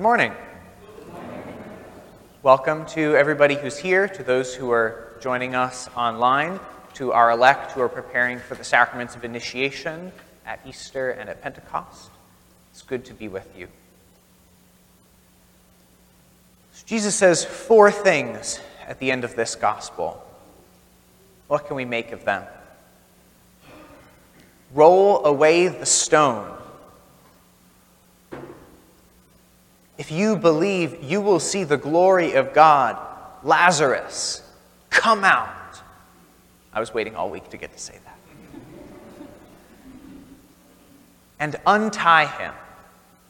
Good morning. Welcome to everybody who's here, to those who are joining us online, to our elect who are preparing for the sacraments of initiation at Easter and at Pentecost. It's good to be with you. So Jesus says four things at the end of this gospel. What can we make of them? Roll away the stone. If you believe, you will see the glory of God. Lazarus, come out. I was waiting all week to get to say that. And untie him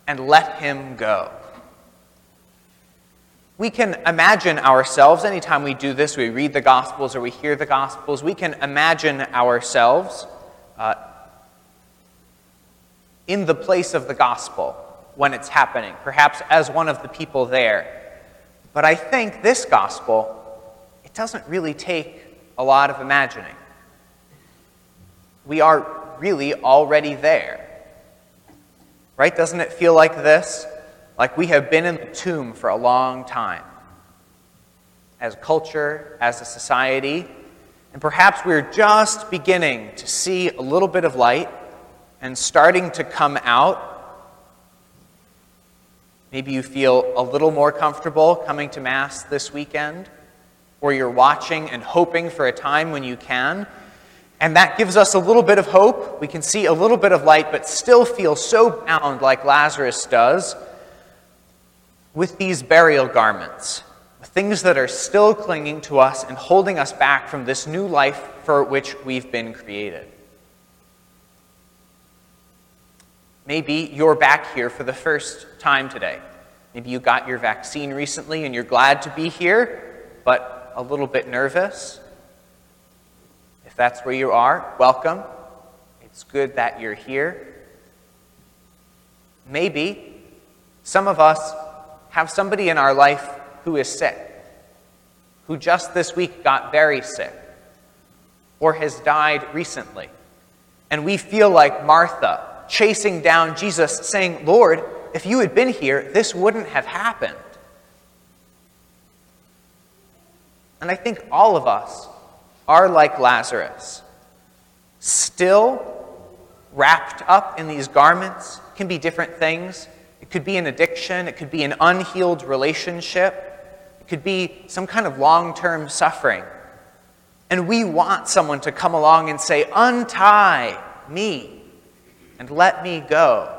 and let him go. We can imagine ourselves, anytime we do this, we read the Gospels or we hear the Gospels, we can imagine ourselves uh, in the place of the Gospel when it's happening, perhaps as one of the people there. But I think this gospel, it doesn't really take a lot of imagining. We are really already there. Right? Doesn't it feel like this? Like we have been in the tomb for a long time. As a culture, as a society, and perhaps we're just beginning to see a little bit of light and starting to come out Maybe you feel a little more comfortable coming to Mass this weekend, or you're watching and hoping for a time when you can. And that gives us a little bit of hope. We can see a little bit of light, but still feel so bound like Lazarus does with these burial garments, things that are still clinging to us and holding us back from this new life for which we've been created. Maybe you're back here for the first time today. Maybe you got your vaccine recently and you're glad to be here, but a little bit nervous. If that's where you are, welcome. It's good that you're here. Maybe some of us have somebody in our life who is sick, who just this week got very sick, or has died recently. And we feel like Martha chasing down Jesus, saying, Lord, if you had been here, this wouldn't have happened. And I think all of us are like Lazarus, still wrapped up in these garments. Can be different things. It could be an addiction, it could be an unhealed relationship, it could be some kind of long term suffering. And we want someone to come along and say, Untie me and let me go.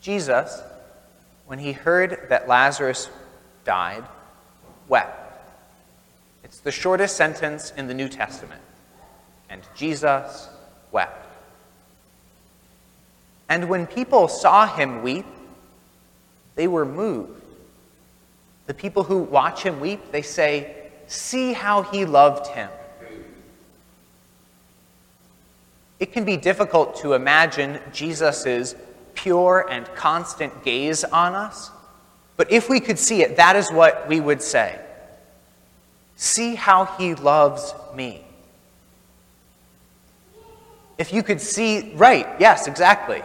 Jesus, when he heard that Lazarus died, wept. It's the shortest sentence in the New Testament. And Jesus wept. And when people saw him weep, they were moved. The people who watch him weep, they say, See how he loved him. It can be difficult to imagine Jesus' pure and constant gaze on us, but if we could see it, that is what we would say. See how he loves me. If you could see, right, yes, exactly.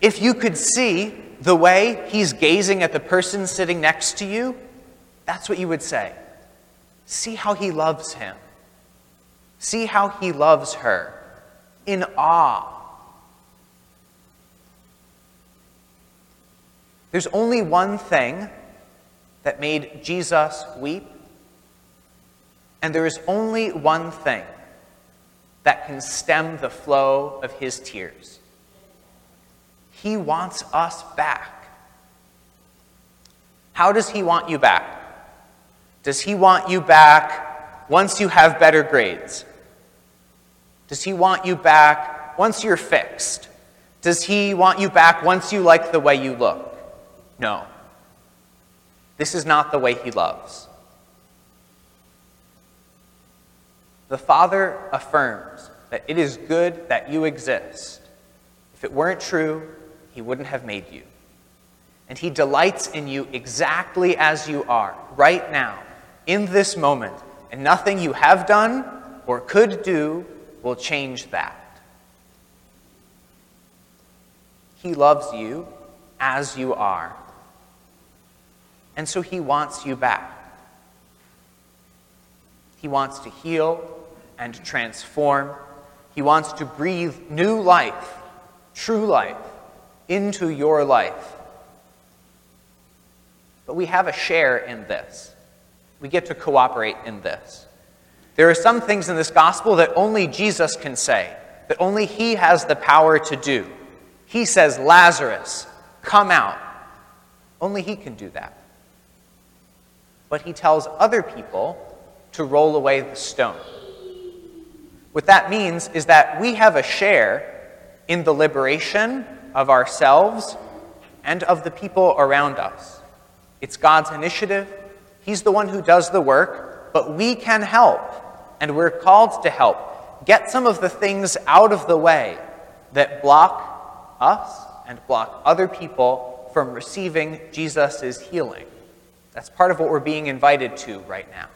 if you could see the way he's gazing at the person sitting next to you, that's what you would say. See how he loves him. See how he loves her in awe. There's only one thing that made Jesus weep, and there is only one thing that can stem the flow of his tears. He wants us back. How does He want you back? Does He want you back once you have better grades? Does He want you back once you're fixed? Does He want you back once you like the way you look? No. This is not the way He loves. The Father affirms that it is good that you exist. If it weren't true, he wouldn't have made you. And He delights in you exactly as you are, right now, in this moment, and nothing you have done or could do will change that. He loves you as you are. And so he wants you back. He wants to heal and transform. He wants to breathe new life, true life, into your life. But we have a share in this. We get to cooperate in this. There are some things in this gospel that only Jesus can say, that only He has the power to do. He says, Lazarus, come out. Only He can do that. But He tells other people to roll away the stone. What that means is that we have a share in the liberation of ourselves and of the people around us. It's God's initiative. He's the one who does the work, but we can help, and we're called to help. Get some of the things out of the way that block us and block other people from receiving Jesus' healing. That's part of what we're being invited to right now.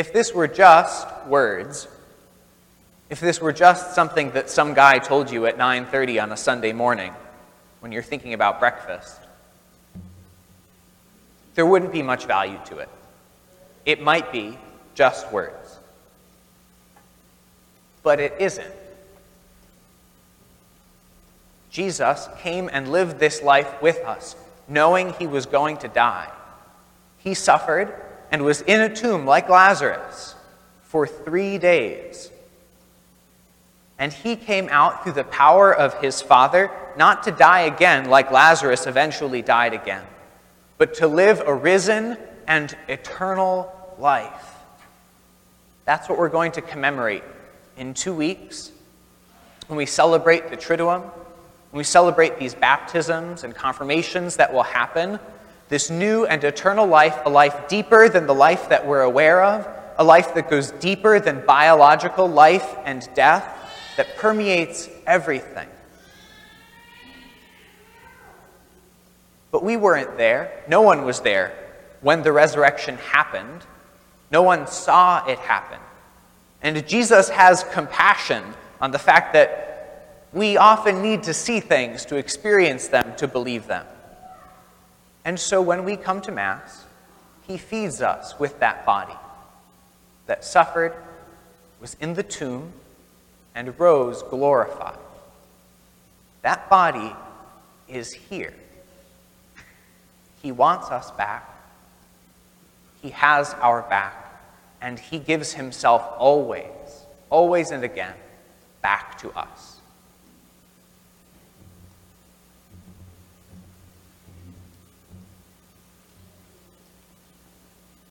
If this were just words, if this were just something that some guy told you at 9:30 on a Sunday morning when you're thinking about breakfast, there wouldn't be much value to it. It might be just words. But it isn't. Jesus came and lived this life with us, knowing he was going to die. He suffered and was in a tomb like Lazarus for three days. And he came out through the power of his Father, not to die again like Lazarus eventually died again, but to live a risen and eternal life. That's what we're going to commemorate in two weeks when we celebrate the Triduum, when we celebrate these baptisms and confirmations that will happen this new and eternal life, a life deeper than the life that we're aware of, a life that goes deeper than biological life and death, that permeates everything. But we weren't there. No one was there when the resurrection happened. No one saw it happen. And Jesus has compassion on the fact that we often need to see things to experience them, to believe them. And so when we come to Mass, he feeds us with that body that suffered, was in the tomb, and rose glorified. That body is here. He wants us back. He has our back. And he gives himself always, always and again, back to us.